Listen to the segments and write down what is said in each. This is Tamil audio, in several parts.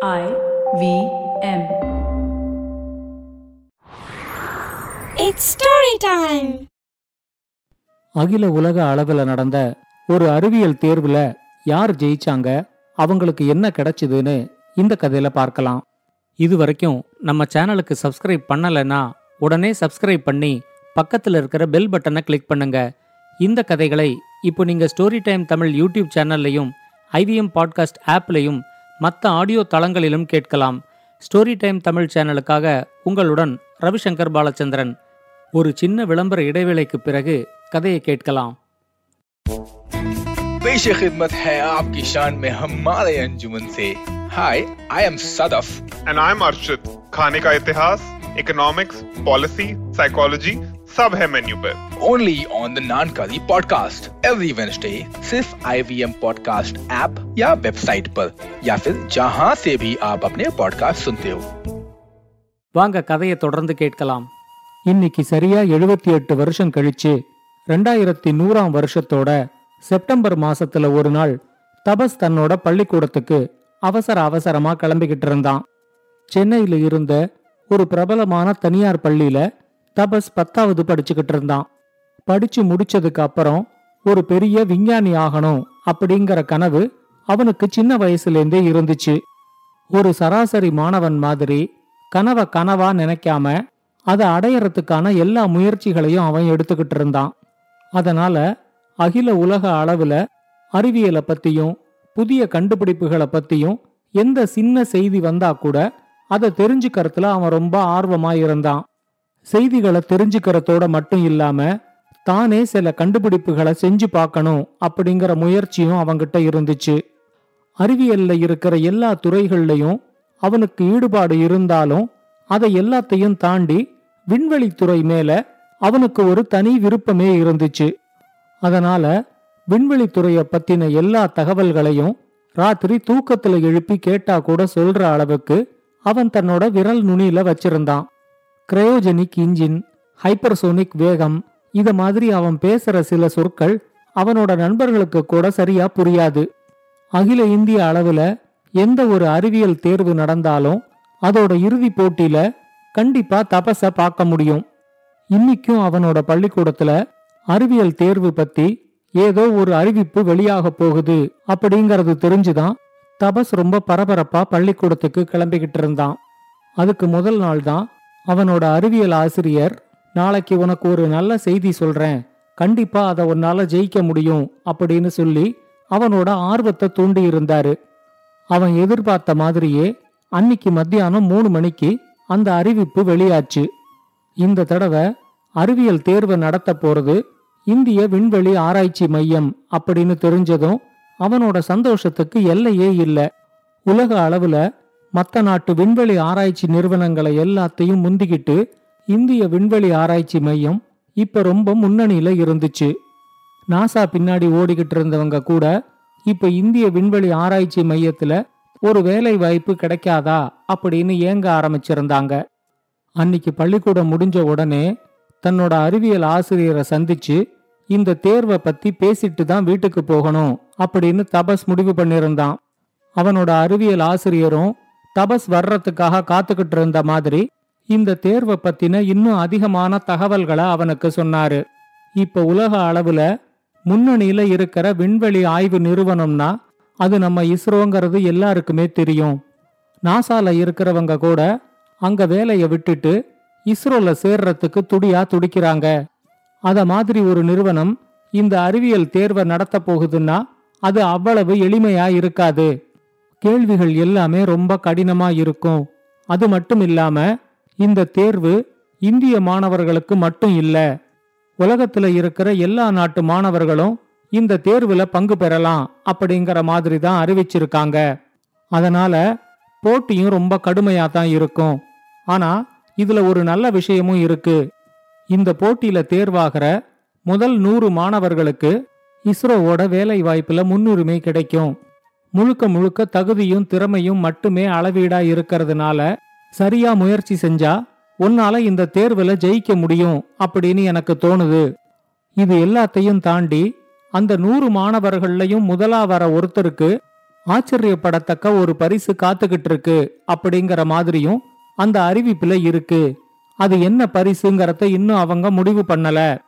I V M. It's story time. அகில உலக அளவுல நடந்த ஒரு அறிவியல் தேர்வுல யார் ஜெயிச்சாங்க அவங்களுக்கு என்ன கிடைச்சதுன்னு இந்த கதையில பார்க்கலாம் இது வரைக்கும் நம்ம சேனலுக்கு சப்ஸ்கிரைப் பண்ணலைன்னா உடனே சப்ஸ்கிரைப் பண்ணி பக்கத்துல இருக்கிற பெல் பட்டனை கிளிக் பண்ணுங்க இந்த கதைகளை இப்போ நீங்க ஸ்டோரி டைம் தமிழ் யூடியூப் சேனல்லையும் ஐவிஎம் பாட்காஸ்ட் ஆப்லையும் மற்ற ஆடியோ தளங்களிலும் கேட்கலாம் ஸ்டோரி டைம் தமிழ் சேனலுக்காக உங்களுடன் ரவிசங்கர் பாலச்சந்திரன் ஒரு சின்ன விளம்பர இடைவேளைக்கு பிறகு கதையை கேட்கலாம் पेश खिदमत है आपकी शान में हमारे अंजुमन से hi I am Sadaf and I am Arshit खाने का इतिहास इकोनॉमिक्स पॉलिसी साइकोलॉजी सब है मेन्यू पे only on the नानकारी podcast every Wednesday सिर्फ आईवीएम पॉडकास्ट ऐप या वेबसाइट पर या फिर जहां से भी आप अपने पॉडकास्ट सुनते हो வாங்க கதையை தொடர்ந்து கேட்கலாம் இன்னைக்கு சரியா எழுபத்தி எட்டு வருஷம் கழிச்சு ரெண்டாயிரத்தி நூறாம் வருஷத்தோட செப்டம்பர் மாசத்துல ஒரு நாள் தபஸ் தன்னோட பள்ளிக்கூடத்துக்கு அவசர அவசரமா கிளம்பிக்கிட்டு இருந்தான் சென்னையில இருந்த ஒரு பிரபலமான தனியார் பள்ளியில தபஸ் பத்தாவது படிச்சுக்கிட்டு இருந்தான். படிச்சு முடிச்சதுக்கு அப்புறம் ஒரு பெரிய விஞ்ஞானி ஆகணும் அப்படிங்கிற கனவு அவனுக்கு சின்ன வயசுலேருந்தே இருந்துச்சு. ஒரு சராசரி மாணவன் மாதிரி கனவை கனவா நினைக்காம அதை அடையறதுக்கான எல்லா முயற்சிகளையும் அவன் எடுத்துக்கிட்டு இருந்தான். அதனால அகில உலக அளவுல அறிவியலை பத்தியும் புதிய கண்டுபிடிப்புகளை பத்தியும் எந்த சின்ன செய்தி வந்தா கூட அதை தெரிஞ்சுக்கறதுல அவன் ரொம்ப ஆர்வமா இருந்தான். செய்திகளை தெரிஞ்சுக்கிறதோட மட்டும் இல்லாம தானே சில கண்டுபிடிப்புகளை செஞ்சு பார்க்கணும் அப்படிங்கிற முயற்சியும் அவங்கிட்ட இருந்துச்சு. அறிவியல்ல இருக்கிற எல்லா துறைகள்லையும் அவனுக்கு ஈடுபாடு இருந்தாலும் அதை எல்லாத்தையும் தாண்டி விண்வெளித்துறை மேல அவனுக்கு ஒரு தனி விருப்பமே இருந்துச்சு. அதனால விண்வெளித்துறைய பத்தின எல்லா தகவல்களையும் ராத்திரி தூக்கத்துல எழுப்பி கேட்டா கூட சொல்ற அளவுக்கு அவன் தன்னோட விரல் நுனியில வச்சிருந்தான். கிரயோஜெனிக் இன்ஜின் ஹைப்பர்சோனிக் வேகம் இத மாதிரி அவன் பேசுற சில சொற்கள் அவனோட நண்பர்களுக்கு கூட சரியா புரியாது. அகில இந்திய அளவுல எந்த ஒரு அறிவியல் தேர்வு நடந்தாலும் அதோட இறுதி போட்டியில கண்டிப்பா தபஸ பார்க்க முடியும். இன்னைக்கும் அவனோட பள்ளிக்கூடத்துல அறிவியல் தேர்வு பத்தி ஏதோ ஒரு அறிவிப்பு வெளியாக போகுது அப்படிங்கறது தெரிஞ்சுதான் தபஸ் ரொம்ப பரபரப்பா பள்ளிக்கூடத்துக்கு கிளம்பிக்கிட்டு இருந்தான். அதுக்கு முதல் நாள் தான் அவனோட அறிவியல் ஆசிரியர் நாளைக்கு உனக்கு ஒரு நல்ல செய்தி சொல்றேன். கண்டிப்பா அதை உன்னால ஜெயிக்க முடியும் அப்படின்னு சொல்லி அவனோட ஆர்வத்தை தூண்டி இருந்தாரு. அவன் எதிர்பார்த்த மாதிரியே அன்னிக்கு மத்தியானம் மூணு மணிக்கு அந்த அறிவிப்பு வெளியாச்சு. இந்த தடவை அறிவியல் தேர்வு நடத்த போறது இந்திய விண்வெளி ஆராய்ச்சி மையம் அப்படின்னு தெரிஞ்சதும் அவனோட சந்தோஷத்துக்கு எல்லையே இல்லை. உலக அளவுல மத்த நாட்டு விண்வெளி ஆராய்ச்சி நிறுவனங்களை எல்லாத்தையும் முந்திக்கிட்டு இந்திய விண்வெளி ஆராய்ச்சி மையம் இப்ப ரொம்ப முன்னணியில இருந்துச்சு. நாசா பின்னாடி ஓடிக்கிட்டு இருந்தவங்க கூட இப்ப இந்திய விண்வெளி ஆராய்ச்சி மையத்துல ஒரு வேலை வாய்ப்பு கிடைக்காதா அப்படின்னு ஏங்க ஆரம்பிச்சிருந்தாங்க. அன்னைக்கு பள்ளிக்கூடம் முடிஞ்ச உடனே தன்னோட அறிவியல் ஆசிரியரை சந்திச்சு இந்த தேர்வை பத்தி பேசிட்டு தான் வீட்டுக்கு போகணும் அப்படின்னு தபஸ் முடிவு பண்ணியிருந்தான் அவனோட அறிவியல் ஆசிரியரும் தபஸ் வர்றதுக்காக காத்துக்கிட்டு இருந்த மாதிரி இந்த தேர்வை பத்தின இன்னும் அதிகமான தகவல்களை அவனுக்கு சொன்னாரு. இப்ப உலக அளவுல முன்னணியில இருக்கிற விண்வெளி ஆய்வு நிறுவனம்னா அது நம்ம இஸ்ரோங்கிறது எல்லாருக்குமே தெரியும். நாசால இருக்கிறவங்க கூட அங்க வேலையை விட்டுட்டு இஸ்ரோல சேர்றதுக்கு துடியா துடிக்கிறாங்க. அத மாதிரி ஒரு நிறுவனம் இந்த அறிவியல் தேர்வை நடத்த போகுதுன்னா அது அவ்வளவு எளிமையா இருக்காது. கேள்விகள் எல்லாமே ரொம்ப கடினமா இருக்கும். அது மட்டும் இல்லாம இந்த தேர்வு இந்திய மாணவர்களுக்கு மட்டும் இல்ல. உலகத்துல இருக்கிற எல்லா நாட்டு மாணவர்களும் இந்த தேர்வுல பங்கு பெறலாம் அப்படிங்கிற மாதிரி தான் அறிவிச்சிருக்காங்க. அதனால போட்டியும் ரொம்ப கடுமையா தான் இருக்கும். ஆனா இதுல ஒரு நல்ல விஷயமும் இருக்கு. இந்த போட்டியில தேர்வாகிற முதல் நூறு மாணவர்களுக்கு இஸ்ரோவோட வேலை வாய்ப்புல முன்னுரிமை கிடைக்கும். முழுக்க முழுக்க தகுதியும் திறமையும் மட்டுமே அளவீடா இருக்கிறதுனால சரியா முயற்சி செஞ்சா உன்னால இந்த தேர்வுல ஜெயிக்க முடியும் அப்படின்னு எனக்கு தோணுது. இது எல்லாத்தையும் தாண்டி அந்த நூறு மாணவர்களையும் முதலா வர ஒருத்தருக்கு ஆச்சரியப்படத்தக்க ஒரு பரிசு காத்துக்கிட்டு இருக்கு அப்படிங்கிற மாதிரியும் அந்த அறிவிப்புல இருக்கு. அது என்ன பரிசுங்கிறத இன்னும் அவங்க முடிவு பண்ணல.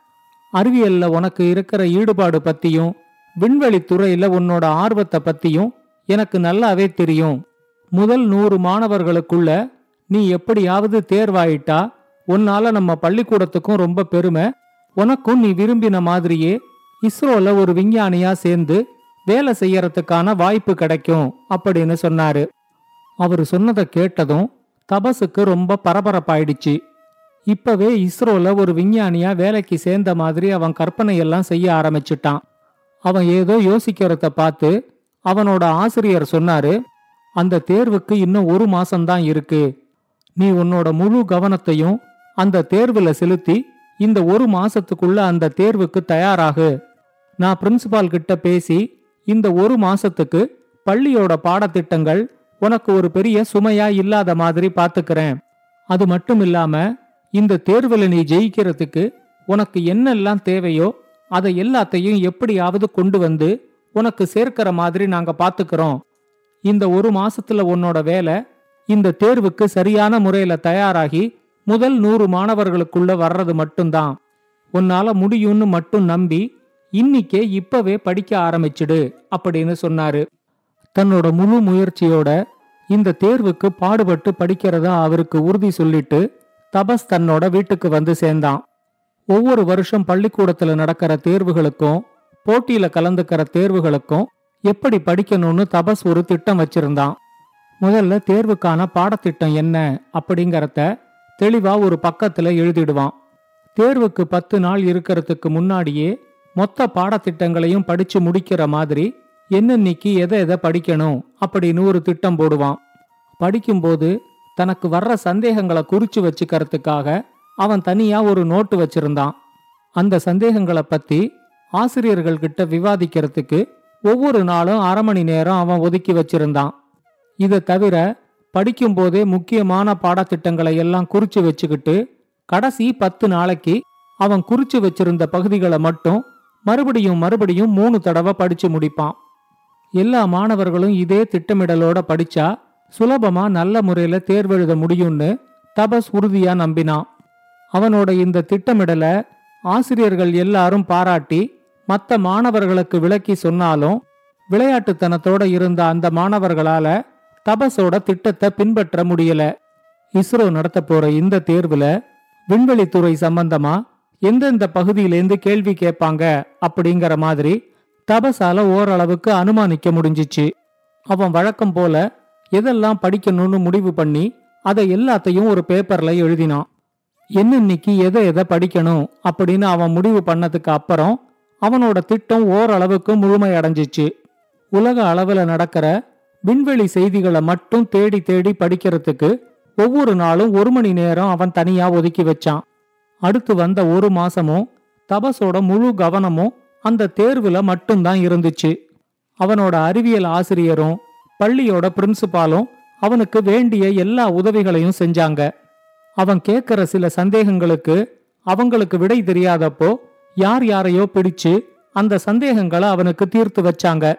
அறிவியல்ல உனக்கு இருக்கிற ஈடுபாடு பத்தியும் விண்வெளி துறையில உன்னோட ஆர்வத்தை பத்தியும் எனக்கு நல்லாவே தெரியும். முதல் நூறு மாணவர்களுக்குள்ள நீ எப்படியாவது தேர்வாயிட்டா உன்னால நம்ம பள்ளிக்கூடத்துக்கும் ரொம்ப பெருமை. உனக்கும் நீ விரும்பின மாதிரியே இஸ்ரோல ஒரு விஞ்ஞானியா சேர்ந்து வேலை செய்யறதுக்கான வாய்ப்பு கிடைக்கும் அப்படின்னு சொன்னாரு. அவர் சொன்னதை கேட்டதும் தபசுக்கு ரொம்ப பரபரப்பாயிடுச்சு. இப்பவே இஸ்ரோல ஒரு விஞ்ஞானியா வேலைக்கு சேர்ந்த மாதிரி அவன் கற்பனையெல்லாம் செய்ய ஆரம்பிச்சிட்டான். அவன் ஏதோ யோசிக்கிறத பார்த்து அவனோட ஆசிரியர் சொன்னாரு அந்த தேர்வுக்கு இன்னும் ஒரு மாசம்தான் இருக்கு. நீ உன்னோட முழு கவனத்தையும் அந்த தேர்வுல செலுத்தி இந்த ஒரு மாசத்துக்குள்ள அந்த தேர்வுக்கு தயாராகு. நான் பிரின்சிபால் கிட்ட பேசி இந்த ஒரு மாசத்துக்கு பள்ளியோட பாடத்திட்டங்கள் உனக்கு ஒரு பெரிய சுமையா இல்லாத மாதிரி பாத்துக்கிறேன் அது மட்டும் இல்லாம இந்த தேர்வுல நீ ஜெயிக்கிறதுக்கு உனக்கு என்னெல்லாம் தேவையோ அதை எல்லாத்தையும் எப்படியாவது கொண்டு வந்து உனக்கு சேர்க்கிற மாதிரி நாங்க பாத்துக்கிறோம் இந்த ஒரு மாசத்துல உன்னோட வேலை இந்த தேர்வுக்கு சரியான முறையில தயாராகி முதல் நூறு மாணவர்களுக்குள்ள வர்றது மட்டும்தான். உன்னால முடியும்னு மட்டும் நம்பி இன்னிக்கே இப்பவே படிக்க ஆரம்பிச்சிடு அப்படின்னு சொன்னாரு. தன்னோட முழு முயற்சியோட இந்த தேர்வுக்கு பாடுபட்டு படிக்கிறதா அவருக்கு உறுதி சொல்லிட்டு தபஸ் தன்னோட வீட்டுக்கு வந்து சேர்ந்தான். ஒவ்வொரு வருஷம் பள்ளிக்கூடத்துல நடக்கிற தேர்வுகளுக்கும் போட்டியில கலந்துக்கிற தேர்வுகளுக்கும் எப்படி படிக்கணும்னு தபஸ் ஒரு திட்டம் வச்சிருந்தான். முதல்ல தேர்வுக்கான பாடத்திட்டம் என்ன அப்படிங்கறத தெளிவா ஒரு பக்கத்துல எழுதிடுவான். தேர்வுக்கு பத்து நாள் இருக்கிறதுக்கு முன்னாடியே மொத்த பாடத்திட்டங்களையும் படிச்சு முடிக்கிற மாதிரி என்னன்னைக்கு எதை எதை படிக்கணும் அப்படின்னு ஒரு திட்டம் போடுவான். படிக்கும்போது தனக்கு வர்ற சந்தேகங்களை குறிச்சு வச்சுக்கிறதுக்காக அவன் தனியா ஒரு நோட்டு வச்சிருந்தான். அந்த சந்தேகங்களை பத்தி ஆசிரியர்கள்கிட்ட விவாதிக்கிறதுக்கு ஒவ்வொரு நாளும் அரை மணி நேரம் அவன் ஒதுக்கி வச்சிருந்தான். இதை தவிர படிக்கும்போதே முக்கியமான பாடத்திட்டங்களை எல்லாம் குறிச்சு வச்சுக்கிட்டு கடைசி பத்து நாளைக்கு அவன் குறிச்சு வச்சிருந்த பகுதிகளை மட்டும் மறுபடியும் மறுபடியும் மூணு தடவை படிச்சு முடிப்பான். எல்லா மாணவர்களும் இதே திட்டமிடலோட படிச்சா சுலபமா நல்ல முறையில தேர்வெழுத முடியும்னு தபஸ் உறுதியா நம்பினான். அவனோட இந்த திட்டமிடலை ஆசிரியர்கள் எல்லாரும் பாராட்டி மற்ற மாணவர்களுக்கு விளக்கி சொன்னாலும் விளையாட்டுத்தனத்தோட இருந்த அந்த மாணவர்களால தபஸோட திட்டத்தை பின்பற்ற முடியல. இஸ்ரோ நடத்த போற இந்த தேர்வுல விண்வெளித்துறை சம்பந்தமா எந்தெந்த பகுதியிலேருந்து கேள்வி கேட்பாங்க அப்படிங்கிற மாதிரி தபஸால ஓரளவுக்கு அனுமானிக்க முடிஞ்சிச்சு. அவன் வழக்கம் போல எதெல்லாம் படிக்கணும்னு முடிவு பண்ணி அதை எல்லாத்தையும் ஒரு பேப்பர்ல எழுதினான். என்னன்னைக்கு எதை எதை படிக்கணும் அப்படின்னு அவன் முடிவு பண்ணதுக்கு அப்புறம் அவனோட திட்டம் ஓரளவுக்கு முழுமையடைஞ்சிச்சு. உலக அளவில் நடக்கிற விண்வெளி செய்திகளை மட்டும் தேடி தேடி படிக்கிறதுக்கு ஒவ்வொரு நாளும் ஒரு மணி நேரம் அவன் தனியா ஒதுக்கி வச்சான். அடுத்து வந்த ஒரு மாசமும் தபஸோட முழு கவனமும் அந்த தேர்வுல மட்டும்தான் இருந்துச்சு. அவனோட அறிவியல் ஆசிரியரும் பள்ளியோட பிரின்சிபாலும் அவனுக்கு வேண்டிய எல்லா உதவிகளையும் செஞ்சாங்க. அவன் கேட்கிற சில சந்தேகங்களுக்கு அவங்களுக்கு விடை தெரியாதப்போ யார் யாரையோ பிடிச்சு அந்த சந்தேகங்களை அவனுக்கு தீர்த்து வச்சாங்க.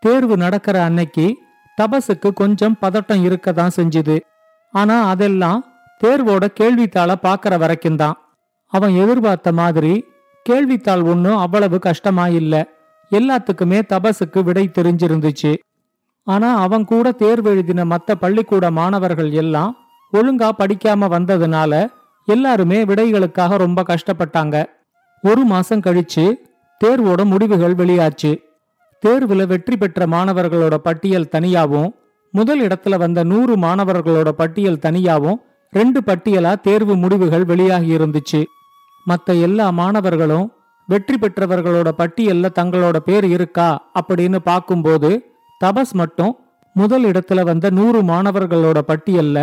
தேர்வு நடக்கிற அன்னைக்கு தபஸுக்கு கொஞ்சம் பதட்டம் இருக்கதான் செஞ்சுது. ஆனா அதெல்லாம் தேர்வோட கேள்வித்தாளை பார்க்கற வரைக்கும் தான். அவன் எதிர்பார்த்த மாதிரி கேள்வித்தாள் ஒன்றும் அவ்வளவு கஷ்டமா இல்ல. எல்லாத்துக்குமே தபஸுக்கு விடை தெரிஞ்சிருந்துச்சு. ஆனா அவன் கூட தேர்வு எழுதின மற்ற பள்ளிக்கூட மாணவர்கள் எல்லாம் ஒழுங்கா படிக்காம வந்ததுனால எல்லாருமே விடைகளுக்காக ரொம்ப கஷ்டப்பட்டாங்க. ஒரு மாசம் கழிச்சு தேர்வோட முடிவுகள் வெளியாச்சு. தேர்வுல வெற்றி பெற்ற மாணவர்களோட பட்டியல் தனியாவும் முதல் இடத்துல வந்த நூறு மாணவர்களோட பட்டியல் தனியாவும் ரெண்டு பட்டியலா தேர்வு முடிவுகள் வெளியாகி இருந்துச்சு. மற்ற எல்லா மாணவர்களும் வெற்றி பெற்றவர்களோட பட்டியல்ல தங்களோட பேர் இருக்கா அப்படின்னு பார்க்கும்போது தபஸ் மட்டும் முதல் இடத்துல வந்த நூறு மாணவர்களோட பட்டியல்ல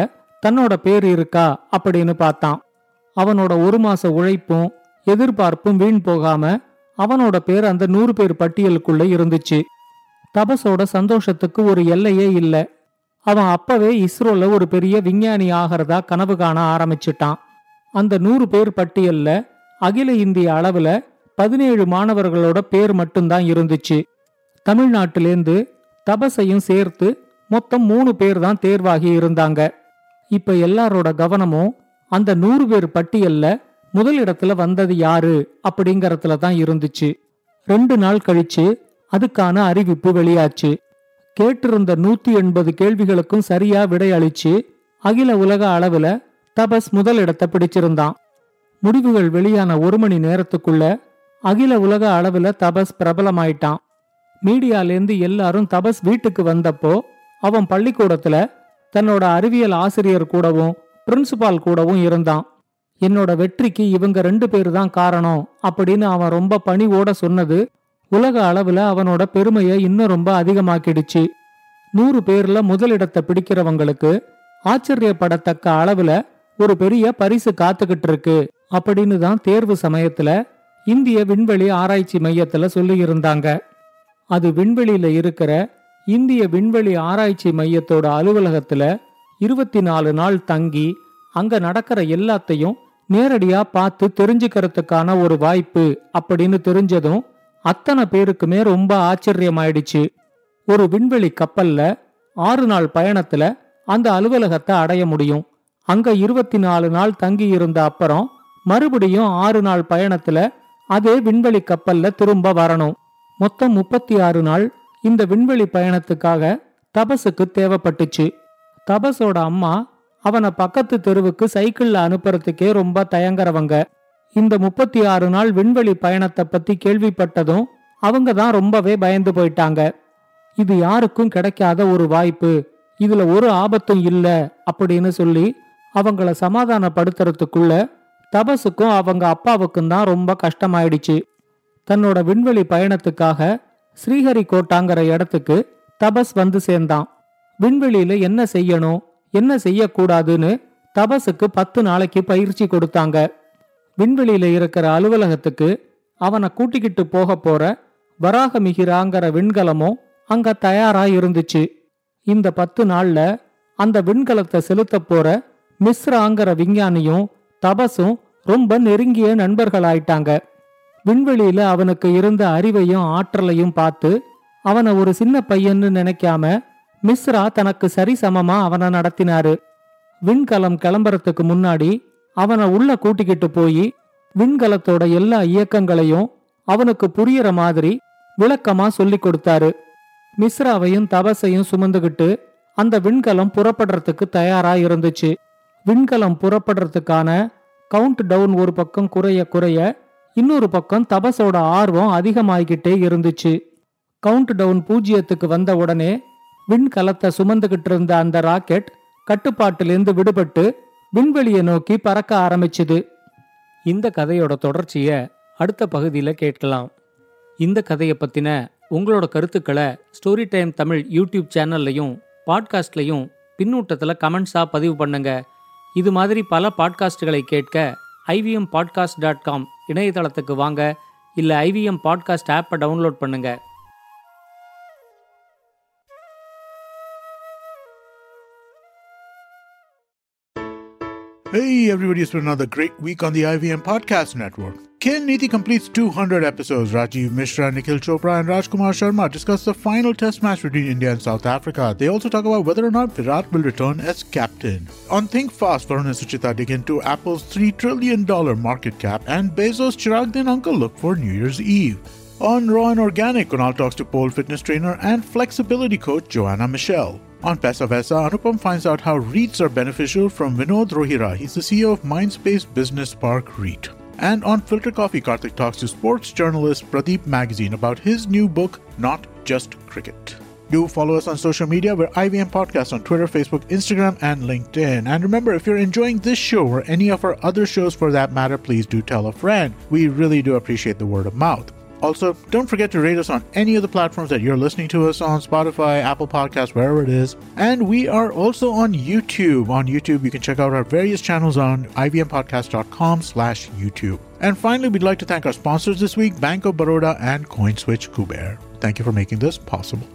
தன்னோட பேர் இருக்கா அப்படின்னு பார்த்தான். அவனோட ஒரு மாச உழைப்பும் எதிர்பார்ப்பும் வீண் போகாம அவனோட பேர் அந்த நூறு பேர் பட்டியலுக்குள்ள இருந்துச்சு. தபஸோட சந்தோஷத்துக்கு ஒரு எல்லையே இல்லை. அவன் அப்பவே இஸ்ரோல ஒரு பெரிய விஞ்ஞானி ஆகிறதா கனவு காண ஆரம்பிச்சிட்டான். அந்த நூறு பேர் பட்டியல்ல அகில இந்திய அளவுல பதினேழு மாணவர்களோட பேர் மட்டும்தான் இருந்துச்சு. தமிழ்நாட்டிலேந்து தபஸையும் சேர்த்து மொத்தம் மூணு பேர் தான் தேர்வாகி இருந்தாங்க. இப்ப எல்லாரோட கவனமும் அந்த நூறு பேர் பட்டியல்ல முதலிடத்துல வந்தது யாரு அப்படிங்கறதுல தான் இருந்துச்சு. ரெண்டு நாள் கழிச்சு அதுக்கான அறிவிப்பு வெளியாச்சு. கேட்டிருந்த நூத்தி எண்பது கேள்விகளுக்கும் சரியா விடையளிச்சு அகில உலக அளவுல தபஸ் முதலிடத்தை பிடிச்சிருந்தான். முடிவுகள் வெளியான ஒரு மணி நேரத்துக்குள்ள அகில உலக அளவுல தபஸ் பிரபலமாயிட்டான். மீடியாலேருந்து எல்லாரும் தபஸ் வீட்டுக்கு வந்தப்போ அவன் பள்ளிக்கூடத்துல தன்னோட அறிவியல் ஆசிரியர் கூடவும் பிரின்சிபால் கூடவும் இருந்தான். என்னோட வெற்றிக்கு இவங்க ரெண்டு பேர் தான் காரணம் அப்படின்னு அவன் ரொம்ப பணிவோட சொன்னது உலக அளவுல அவனோட பெருமையை இன்னும் ரொம்ப அதிகமாக்கிடுச்சு. நூறு பேர்ல முதலிடத்தை பிடிக்கிறவங்களுக்கு ஆச்சரியப்படத்தக்க அளவுல ஒரு பெரிய பரிசு காத்துக்கிட்டு இருக்கு அப்படின்னு தான் தேர்வு சமயத்துல இந்திய விண்வெளி ஆராய்ச்சி மையத்துல சொல்லியிருந்தாங்க. அது விண்வெளியில இருக்கிற இந்திய விண்வெளி ஆராய்ச்சி மையத்தோட அலுவலகத்துல இருபத்தி நாலு நாள் தங்கி அங்க நடக்கிற எல்லாத்தையும் நேரடியா பார்த்து தெரிஞ்சுக்கிறதுக்கான ஒரு வாய்ப்பு அப்படின்னு தெரிஞ்சதும் அத்தனை பேருக்குமே ரொம்ப ஆச்சரியமாயிடுச்சு. ஒரு விண்வெளி கப்பல்ல ஆறு நாள் பயணத்துல அந்த அலுவலகத்தை அடைய முடியும். அங்க இருபத்தி நாலு நாள் தங்கி இருந்த அப்புறம் மறுபடியும் ஆறு நாள் பயணத்துல அதே விண்வெளி கப்பல்ல திரும்ப வரணும். மொத்தம் முப்பத்தி ஆறு நாள் இந்த விண்வெளி பயணத்துக்காக தபஸுக்கு தேவைப்பட்டுச்சு. தபஸோட அம்மா அவனை பக்கத்து தெருவுக்கு சைக்கிள்ல அனுப்புறதுக்கே ரொம்ப தயங்குறவங்க. இந்த முப்பத்தி ஆறு நாள் விண்வெளி பயணத்தை பத்தி கேள்விப்பட்டதும் அவங்க தான் ரொம்பவே பயந்து போயிட்டாங்க. இது யாருக்கும் கிடைக்காத ஒரு வாய்ப்பு. இதுல ஒரு ஆபத்தும் இல்ல அப்படின்னு சொல்லி அவங்கள சமாதானப்படுத்துறதுக்குள்ள தபஸுக்கும் அவங்க அப்பாவுக்கும் தான் ரொம்ப கஷ்டமாயிடுச்சு. தன்னோட விண்வெளி பயணத்துக்காக ஸ்ரீஹரிகோட்டாங்கிற இடத்துக்கு தபஸ் வந்து சேர்ந்தான். விண்வெளியில என்ன செய்யணும் என்ன செய்யக்கூடாதுன்னு தபஸுக்கு பத்து நாளைக்கு பயிற்சி கொடுத்தாங்க. விண்வெளியில இருக்கிற அலுவலகத்துக்கு அவனை கூட்டிக்கிட்டு போக போற வராகமிகிராங்கிற விண்கலமும் அங்க தயாரா இருந்துச்சு. இந்த பத்து நாள்ல அந்த விண்கலத்தை செலுத்த போற மிஸ்ராங்கிற விஞ்ஞானியும் தபஸும் ரொம்ப நெருங்கிய நண்பர்களாயிட்டாங்க. விண்வெளியில அவனுக்கு இருந்த அறிவையும் ஆற்றலையும் பார்த்து அவனை ஒரு சின்ன பையன்னு நினைக்காம மிஸ்ரா தனக்கு சரிசமமா அவனை நடத்தினாரு. விண்கலம் கிளம்புறதுக்கு முன்னாடி அவனை உள்ள கூட்டிக்கிட்டு போய் விண்கலத்தோட எல்லா இயக்கங்களையும் அவனுக்கு புரியற மாதிரி விளக்கமா சொல்லி கொடுத்தாரு. மிஸ்ராவையும் தபசையும் சுமந்துகிட்டு அந்த விண்கலம் புறப்படுறதுக்கு தயாரா இருந்துச்சு. விண்கலம் புறப்படுறதுக்கான கவுண்ட் டவுன் ஒரு பக்கம் குறைய குறைய இன்னொரு பக்கம் தபஸோட ஆர்வம் அதிகமாகிக்கிட்டே இருந்துச்சு. கவுண்ட் டவுன் பூஜ்ஜியத்துக்கு வந்த உடனே விண்கலத்தை சுமந்துகிட்டு இருந்த அந்த ராக்கெட் கட்டுப்பாட்டிலிருந்து விடுபட்டு விண்வெளியை நோக்கி பறக்க ஆரம்பிச்சுது. இந்த கதையோட தொடர்ச்சியை அடுத்த பகுதியில் கேட்கலாம். இந்த கதையை பற்றின உங்களோட கருத்துக்களை ஸ்டோரி டைம் தமிழ் யூடியூப் சேனல்லையும் பாட்காஸ்ட்லையும் பின்னூட்டத்தில் கமெண்ட்ஸாக பதிவு பண்ணுங்க. இது மாதிரி பல பாட்காஸ்டுகளை கேட்க ஐவிஎம் பாட்காஸ்ட் டாட் காம் இணையதளத்துக்கு வாங்க இல்லை ஐவிஎம் பாட்காஸ்ட் ஆப்பை டவுன்லோட் பண்ணுங்க Hey, everybody, it's been another great week on the IVM Podcast Network. Ken Niti completes 200 episodes. Rajiv Mishra, Nikhil Chopra, and Rajkumar Sharma discuss the final test match between India and South Africa. They also talk about whether or not Virat will return as captain. On Think Fast, Varun and Suchita dig into Apple's $3 trillion market cap, and Bezos' Chiragdin uncle look for New Year's Eve. On Raw and Organic, Kunal talks to pole fitness trainer and flexibility coach Joanna Michelle. On Pesa Vesa, Anupam finds out how REITs are beneficial from Vinod Rohira. He's the CEO of Mindspace Business Park REIT. And on Filter Coffee, Karthik talks to sports journalist Pradeep Magazine about his new book, Not Just Cricket. Do follow us on social media. We're IVM Podcast on Twitter, Facebook, Instagram, and LinkedIn. And remember, if you're enjoying this show or any of our other shows for that matter, please do tell a friend. We really do appreciate the word of mouth. Also, don't forget to rate us on any of the platforms that you're listening to us on Spotify, Apple Podcasts, wherever it is. And we are also on YouTube. On YouTube, you can check out our various channels on ivmpodcast.com slash YouTube. And finally, we'd like to thank our sponsors this week, Bank of Baroda and CoinSwitch Kuber. Thank you for making this possible.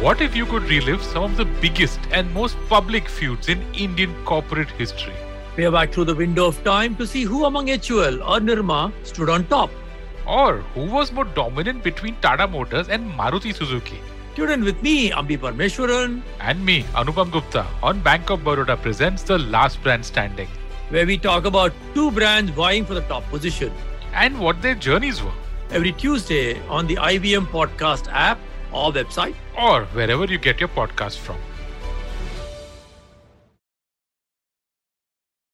What if you could relive some of the biggest and most public feuds in Indian corporate history? Peer back through the window of time to see who among HUL or Nirma stood on top. Or who was more dominant between Tata Motors and Maruti Suzuki? Tune in with me, Ambi Parmeshwaran, And me, Anupam Gupta, on Bank of Baroda presents The Last Brand Standing where we talk about two brands vying for the top position. and what their journeys were, Every Tuesday on the IBM Podcast app or website. or wherever you get your podcast from.